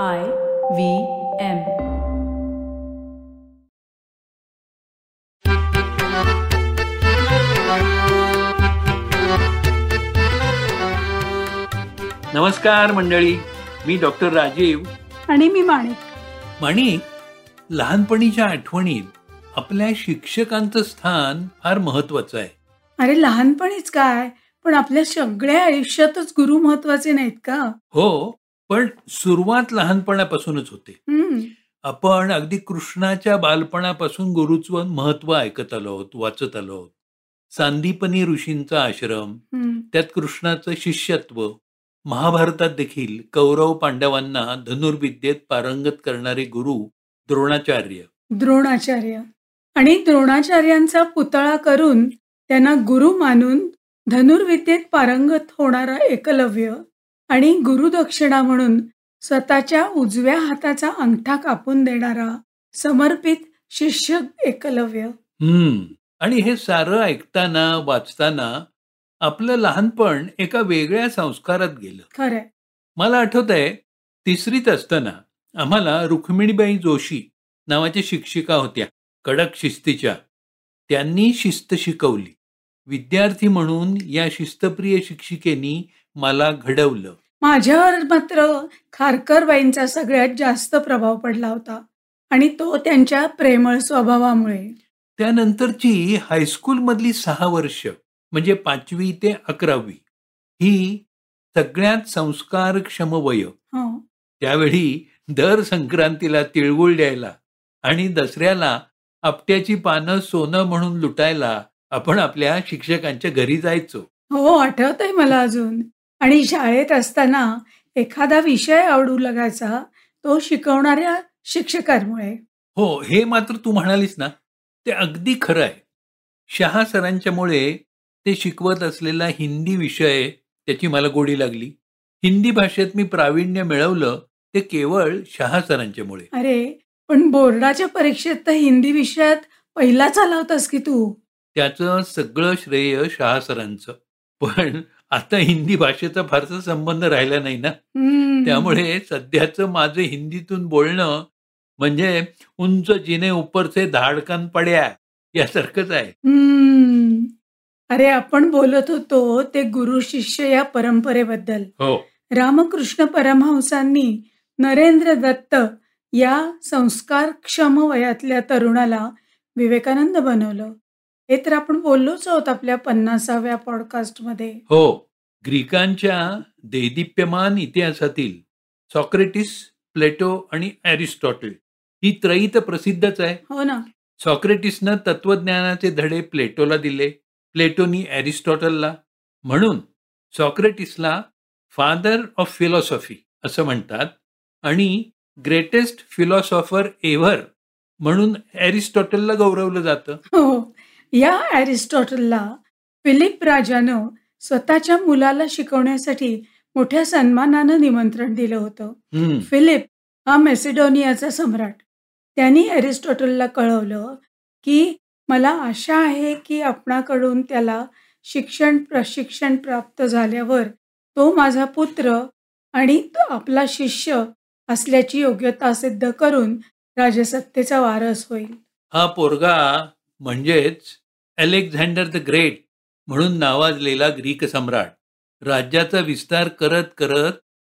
I V M. नमस्कार मंडळी मी doctor Rajiv. आणि मी माणिक. माणिक लहानपणीच्या आठवणीत आपल्या शिक्षकांचं स्थान फार महत्वाचं आहे. अरे लहानपणीच काय? पण आपल्या सगळ्या आयुष्यातच गुरु महत्त्वाचे नाहीत का? हो पण सुरुवात लहानपणापासूनच होते. आपण अगदी कृष्णाच्या बालपणापासून गुरुचं महत्त्व ऐकत आलो आहोत वाचत आलो आहोत. सांदीपनी ऋषींचा आश्रम त्यात कृष्णाचं शिष्यत्व महाभारतात देखील कौरव पांडवांना धनुर्विद्येत पारंगत करणारे गुरु द्रोणाचार्य. द्रोणाचार्य. आणि द्रोणाचार्यांचा पुतळा करून त्यांना गुरु मानून धनुर्विद्येत पारंगत होणारा एकलव्य आणि गुरुदक्षिणा म्हणून स्वतःच्या उजव्या हाताचा अंगठा कापून देणारा समर्पित शिष्य एकलव्य. हम्म. आणि हे सारं ऐकताना वाचताना आपलं लहानपण एका वेगळ्या संस्कारात गेलं. खरंय मला आठवत आहे तिसरीत असताना आम्हाला रुक्मिणीबाई जोशी नावाच्या शिक्षिका होत्या कडक शिस्तीच्या. त्यांनी शिस्त शिकवली. विद्यार्थी म्हणून या शिस्तप्रिय शिक्षिकेनी मला घडवलं. माझ्यावर मात्र खारकरबाईंचा सगळ्यात जास्त प्रभाव पडला होता आणि तो त्यांच्या प्रेमळ स्वभावामुळे. त्यानंतरची हायस्कूलमधली सहा वर्ष म्हणजे पाचवी ते अकरावी ही सगळ्यात संस्कारक्षम वय. हो. त्यावेळी दर संक्रांतीला तिळगुळ द्यायला आणि दसऱ्याला आपट्याची पानं सोनं म्हणून लुटायला आपण आपल्या शिक्षकांच्या घरी जायचो. हो आठवतंय मला अजून. आणि शाळेत असताना एखादा विषय आवडू लागायचा तो शिकवणाऱ्या शिक्षकांमुळे. हो हे मात्र तू म्हणालीस ना ते अगदी खरं आहे. शहा सरांच्यामुळे ते शिकवत असलेला हिंदी विषय त्याची मला गोडी लागली. हिंदी भाषेत मी प्रावीण्य मिळवलं ते केवळ शहा सरांच्यामुळे. अरे पण बोर्डाच्या परीक्षेत तर हिंदी विषयात पहिलाच आला होतास की तू? त्याचं सगळं श्रेय शहा सरांचं. पण आता हिंदी भाषेचा फारसा संबंध राहिला नाही ना. त्यामुळे सध्याचं माझं हिंदीतून बोलणं म्हणजे उंच जिने उपरचे धाडकन पड्या यासारखंच आहे. अरे आपण बोलत होतो ते गुरु शिष्य या परंपरेबद्दल. हो. रामकृष्ण परमहंसांनी नरेंद्र दत्त या संस्कारक्षम वयातल्या तरुणाला विवेकानंद बनवलं. हे तर आपण बोललोच आहोत आपल्या पन्नासाव्या पॉडकास्टमध्ये. हो ग्रीकांच्या दैदिप्यमान इतिहासातील सॉक्रेटिस प्लेटो आणि ॲरिस्टॉटल ही त्रयी तर प्रसिद्धच आहे. हो ना. सॉक्रेटिसनं तत्वज्ञानाचे धडे प्लेटोला दिले प्लेटोनी ॲरिस्टॉटलला म्हणून सॉक्रेटिसला फादर ऑफ फिलॉसॉफी असं म्हणतात आणि ग्रेटेस्ट फिलॉसॉफर एव्हर म्हणून ॲरिस्टॉटलला गौरवलं जातं. हो. या ॲरिस्टॉटलला फिलिप राजानं स्वतःच्या मुलाला शिकवण्यासाठी मोठ्या सन्मानानं निमंत्रण दिलं होतं. फिलिप हा मेसिडोनियाचा सम्राट. त्यांनी अरिस्टॉटलला कळवलं की मला आशा आहे की आपणाकडून त्याला शिक्षण प्रशिक्षण प्राप्त झाल्यावर तो माझा पुत्र आणि तो आपला शिष्य असल्याची योग्यता सिद्ध करून राजसत्तेचा वारस होईल. हा पोरगा म्हणजेच अलेक्झांडर द ग्रेट म्हणून नावाजलेला ग्रीक सम्राट. राज्याचा विस्तार करत करत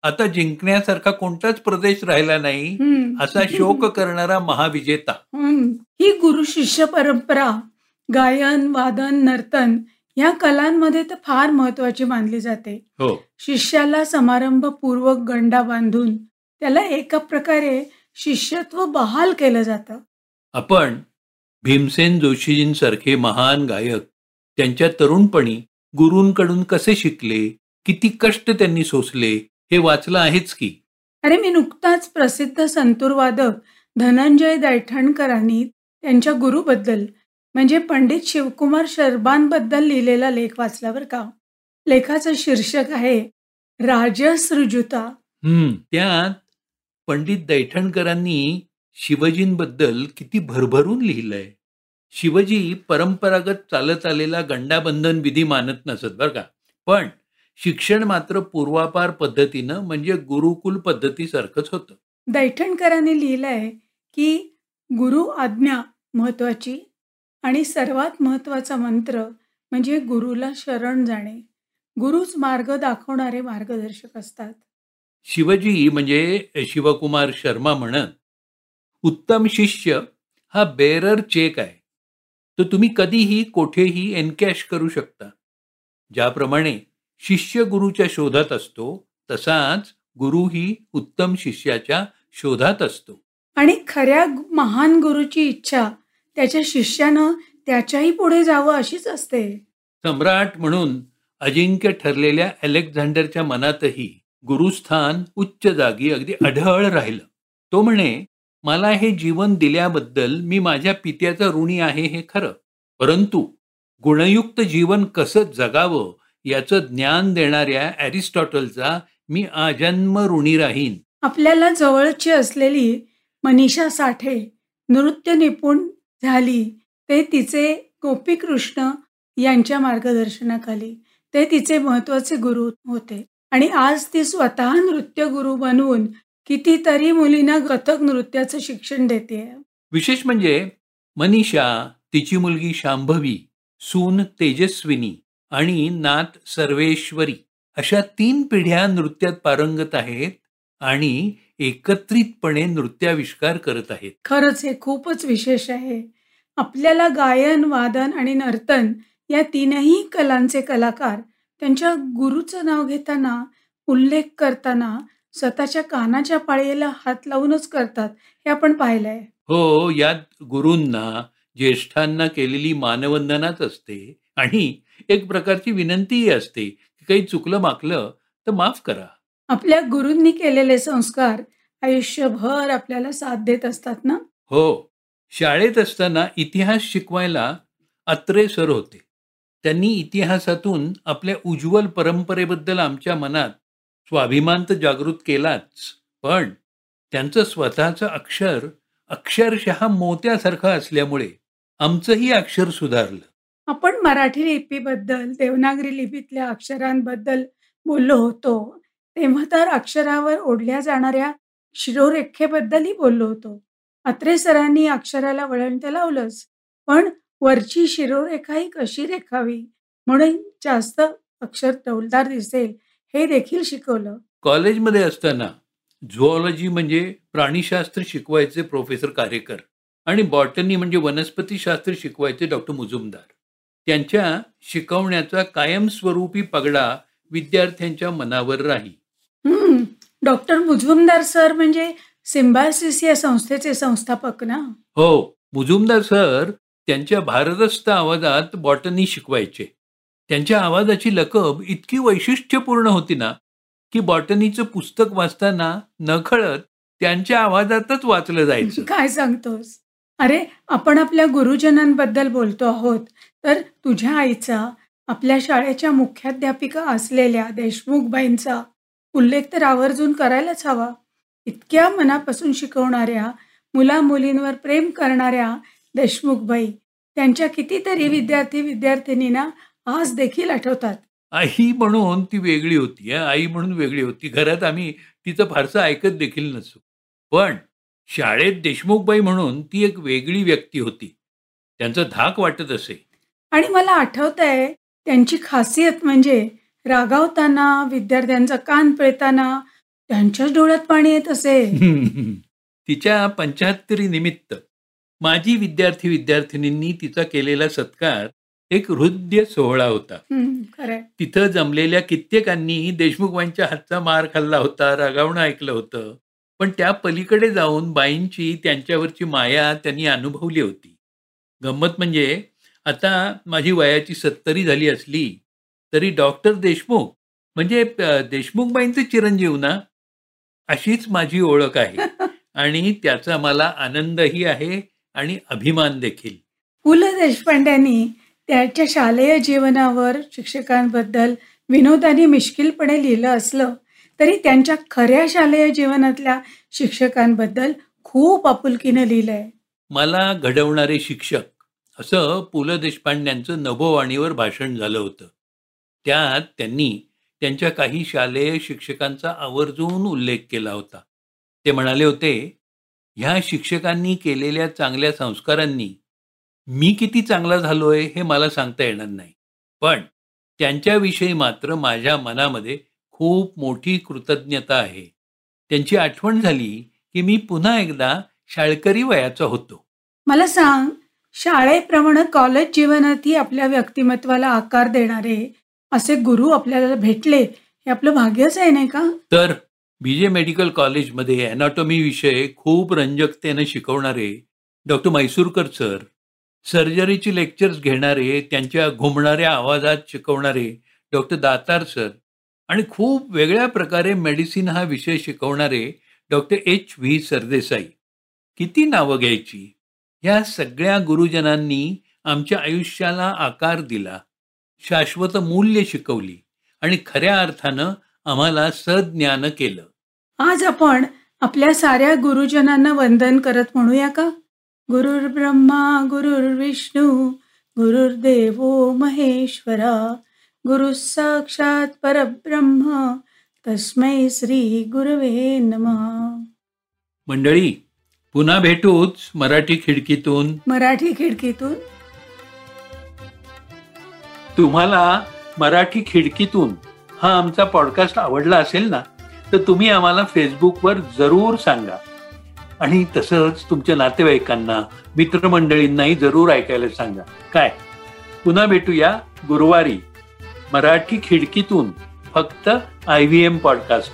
आता जिंकण्यासारखा कोणताच प्रदेश राहिला नाही. असा शोक करणारा महाविजेता. ही गुरु शिष्य परंपरा गायन वादन नर्तन या कलांमध्ये तर फार महत्वाची मानली जाते. हो. शिष्याला समारंभपूर्वक गंडा बांधून त्याला एका प्रकारे शिष्यत्व बहाल केलं जातं. आपण भीमसेन जोशीजींसारखे महान गायक त्यांच्या तरुणपणी गुरूंकडून कसे शिकले किती कष्ट त्यांनी सोसले हे वाचलं आहेच की. अरे मी नुकताच प्रसिद्ध संतूरवादक धनंजय दैठणकरांनी त्यांच्या गुरुबद्दल म्हणजे पंडित शिवकुमार शर्बांबद्दल लिहिलेला लेख वाचला बरं का. लेखाचं शीर्षक आहे राजसृजुता. हम्म त्यात पंडित दैठणकरांनी शिवजींबद्दल किती भरभरून लिहिलंय. शिवजी परंपरागत चालत आलेला गंडाबंधन विधी मानत नसत बरं का. पण शिक्षण मात्र पूर्वापार पद्धतीनं म्हणजे गुरुकुल पद्धतीसारखंच होतं. दैठणकरांनी लिहिलंय की गुरु आज्ञा महत्वाची आणि सर्वात महत्त्वाचा मंत्र म्हणजे गुरुला शरण जाणे. गुरुच मार्ग दाखवणारे मार्गदर्शक असतात. शिवजी म्हणजे शिवकुमार शर्मा म्हणत उत्तम शिष्य हा बेरर चेक आहे. तो तुम्ही कधीही कोठेही एनकॅश करू शकता. ज्याप्रमाणे शिष्य गुरुच्या शोधात असतो तसाच गुरुही उत्तम शिष्याच्या शोधात असतो. आणि खऱ्या महान गुरुची इच्छा त्याच्या शिष्यानं त्याच्याही पुढे जावं अशीच असते. सम्राट म्हणून अजिंक्य ठरलेल्या अलेक्झांडरच्या मनातही गुरुस्थान उच्च जागी अगदी अढळ राहिलं. तो म्हणे मला हे जीवन दिल्याबद्दल मी माझ्या पित्याचा ऋणी आहे हे खरं. परंतु गुणयुक्त जीवन कसं जगावं याचं ज्ञान देणाऱ्या ॲरिस्टॉटलचा मी आजन्म ऋणी राहीन. आपल्याला जवळची असलेली मनीषा साठे नृत्य निपुण झाली ते तिचे गोपीकृष्ण यांच्या मार्गदर्शनाखाली ते तिचे महत्त्वाचे गुरु होते. आणि आज ती स्वतः नृत्य गुरु बनवून कितीतरी मुलींना कथक नृत्याचं शिक्षण देते. विशेष म्हणजे मनीषा तिची मुलगी शांभवी सून तेजस्विनी आणि नात सर्वेश्वरी अशा तीन पिढ्या नृत्यात पारंगत आहेत आणि एकत्रितपणे नृत्याविष्कार करत आहेत. खरंच हे खूपच विशेष आहे. आपल्याला गायन वादन आणि नर्तन या तीनही कलांचे कलाकार त्यांच्या गुरुचं नाव घेताना उल्लेख करताना स्वतःच्या कानाच्या पाळीला हात लावूनच करतात हे आपण पाहिलंय. हो यात गुरूंना ज्येष्ठांना केलेली मानवंदनाच असते आणि एक प्रकारची विनंतीही असते की काही चुकलं माकलं तर माफ करा. आपल्या गुरूंनी केलेले संस्कार आयुष्यभर आपल्याला साथ देत असतात ना? हो शाळेत असताना इतिहास शिकवायला अत्रे सर होते. त्यांनी इतिहासातून आपल्या उज्ज्वल परंपरेबद्दल आमच्या मनात स्वाभिमान तर जागृत केलाच पण त्यांचं स्वतःचं अक्षर अक्षरशः मोत्यासारखं असल्यामुळे आमचंही अक्षर सुधारलं. आपण मराठी लिपीबद्दल देवनागरी लिपीतल्या अक्षरांबद्दल बोललो होतो. तेव्हा तर अक्षरावर ओढल्या जाणाऱ्या शिरोरेखेबद्दलही बोललो होतो. अत्रे सरांनी अक्षराला वळण तर लावलंच पण वरची शिरोरेखाही कशी रेखावी? म्हणून जास्त अक्षर टौलदार दिसेल. हे देखील शिकवलं. कॉलेजमध्ये असताना झुऑलॉजी म्हणजे प्राणीशास्त्र शिकवायचे प्रोफेसर कार्यकर आणि बॉटनी म्हणजे वनस्पतीशास्त्र शिकवायचे डॉक्टर मुजुमदार. त्यांच्या शिकवण्याचा कायमस्वरूपी पगडा विद्यार्थ्यांच्या मनावर राही. डॉक्टर मुजुमदार सर म्हणजे सिम्बायसिस या संस्थेचे संस्थापक ना? हो मुजुमदार सर त्यांच्या भारदस्त आवाजात बॉटनी शिकवायचे. त्यांच्या आवाजाची लकब इतकी वैशिष्ट्यपूर्ण होती ना की बॉटनीचं पुस्तक वाचताना नकळत त्यांच्या आवाजातच वाचलं जायचं. काय सांगतोस? अरे आपण आपल्या गुरुजनांबद्दल बोलतो आहोत तर तुझ्या आईचा आपल्या शाळेच्या मुख्याध्यापिका असलेल्या देशमुखबाईंचा उल्लेख तर आवर्जून करायलाच हवा. इतक्या मनापासून शिकवणाऱ्या मुला मुलींवर प्रेम करणाऱ्या देशमुखबाई त्यांच्या कितीतरी विद्यार्थी विद्यार्थिनींना आज देखील आठवतात. आई म्हणून ती वेगळी होती. आई म्हणून वेगळी होती. घरात आम्ही तिचं फारसं ऐकत देखील नसू. पण शाळेत देशमुखबाई म्हणून ती एक वेगळी व्यक्ती होती. त्यांचं धाक वाटत असे. आणि मला आठवत आहे त्यांची खासियत म्हणजे रागावताना विद्यार्थ्यांचा कान पिळताना त्यांच्याच डोळ्यात पाणी येत असे. तिच्या पंचाहत्तरी निमित्त माजी विद्यार्थी विद्यार्थिनींनी तिचा केलेला सत्कार एक हृदय सोहळा होता. तिथं जमलेल्या कित्येकांनी देशमुखबाईंच्या हातचा मार खाल्ला होता रागावणं ऐकलं होतं. पण त्या पलीकडे जाऊन बाईंची त्यांच्यावरची माया त्यांनी अनुभवली होती. गंमत म्हणजे आता माझी वयाची सत्तरी झाली असली तरी डॉक्टर देशमुख म्हणजे अ, देशमुखबाईंचे चिरंजीव ना? अशीच माझी ओळख आहे. आणि त्याचा मला आनंदही आहे आणि अभिमान देखील. पु ल देशपांड्यांनी त्याच्या शालेय जीवनावर शिक्षकांबद्दल विनोदाने मिश्किलपणे लिहिलं असलं तरी त्यांच्या खऱ्या शालेय जीवनातल्या शिक्षकांबद्दल खूप आपुलकीनं लिहिलंय. मला घडवणारे शिक्षक असं पु ल देशपांड्यांचं नभोवाणीवर भाषण झालं होतं. त्यात त्यांनी त्यांच्या काही शालेय शिक्षकांचा आवर्जून उल्लेख केला होता. ते म्हणाले होते ह्या शिक्षकांनी केलेल्या चांगल्या संस्कारांनी मी किती चांगला झालोय हे मला सांगता येणार नाही. पण त्यांच्याविषयी मात्र माझ्या मनामध्ये खूप मोठी कृतज्ञता आहे. त्यांची आठवण झाली की मी पुन्हा एकदा शाळकरी वयाचा होतो. मला सांग शाळेप्रमाणे कॉलेज जीवनातही आपल्या व्यक्तिमत्वाला आकार देणारे असे गुरु आपल्याला भेटले हे आपलं भाग्यच आहे नाही का? तर बीजे मेडिकल कॉलेजमध्ये अॅनाटॉमी विषय खूप रंजकतेने शिकवणारे डॉक्टर मैसूरकर सर सर्जरीची लेक्चर्स घेणारे त्यांच्या घुमणाऱ्या आवाजात शिकवणारे डॉक्टर दातार सर आणि खूप वेगळ्या प्रकारे मेडिसिन हा विषय शिकवणारे डॉक्टर एच व्ही सरदेसाई. किती नावं घ्यायची? ह्या सगळ्या गुरुजनांनी आमच्या आयुष्याला आकार दिला शाश्वत मूल्य शिकवली आणि खऱ्या अर्थानं आम्हाला सज्ञान केलं. आज आपण आपल्या साऱ्या गुरुजनांना वंदन करत म्हणूया का? गुरुर् ब्रह्मा गुरुर्विष्णू गुरुर्देवो महेश्वरा गुरु साक्षात परब्रह्म तस्मै श्री गुरवे नमः. मंडळी पुन्हा भेटूच मराठी खिडकीतून. मराठी खिडकीतून? तुम्हाला मराठी खिडकीतून हा आमचा पॉडकास्ट आवडला असेल ना तर तुम्ही आम्हाला फेसबुकवर जरूर सांगा. आणि तसंच तुमच्या नातेवाईकांना मित्रमंडळींनाही जरूर ऐकायला सांगा. काय? पुन्हा भेटूया गुरुवारी मराठी खिडकीतून फक्त आय व्ही एम पॉडकास्ट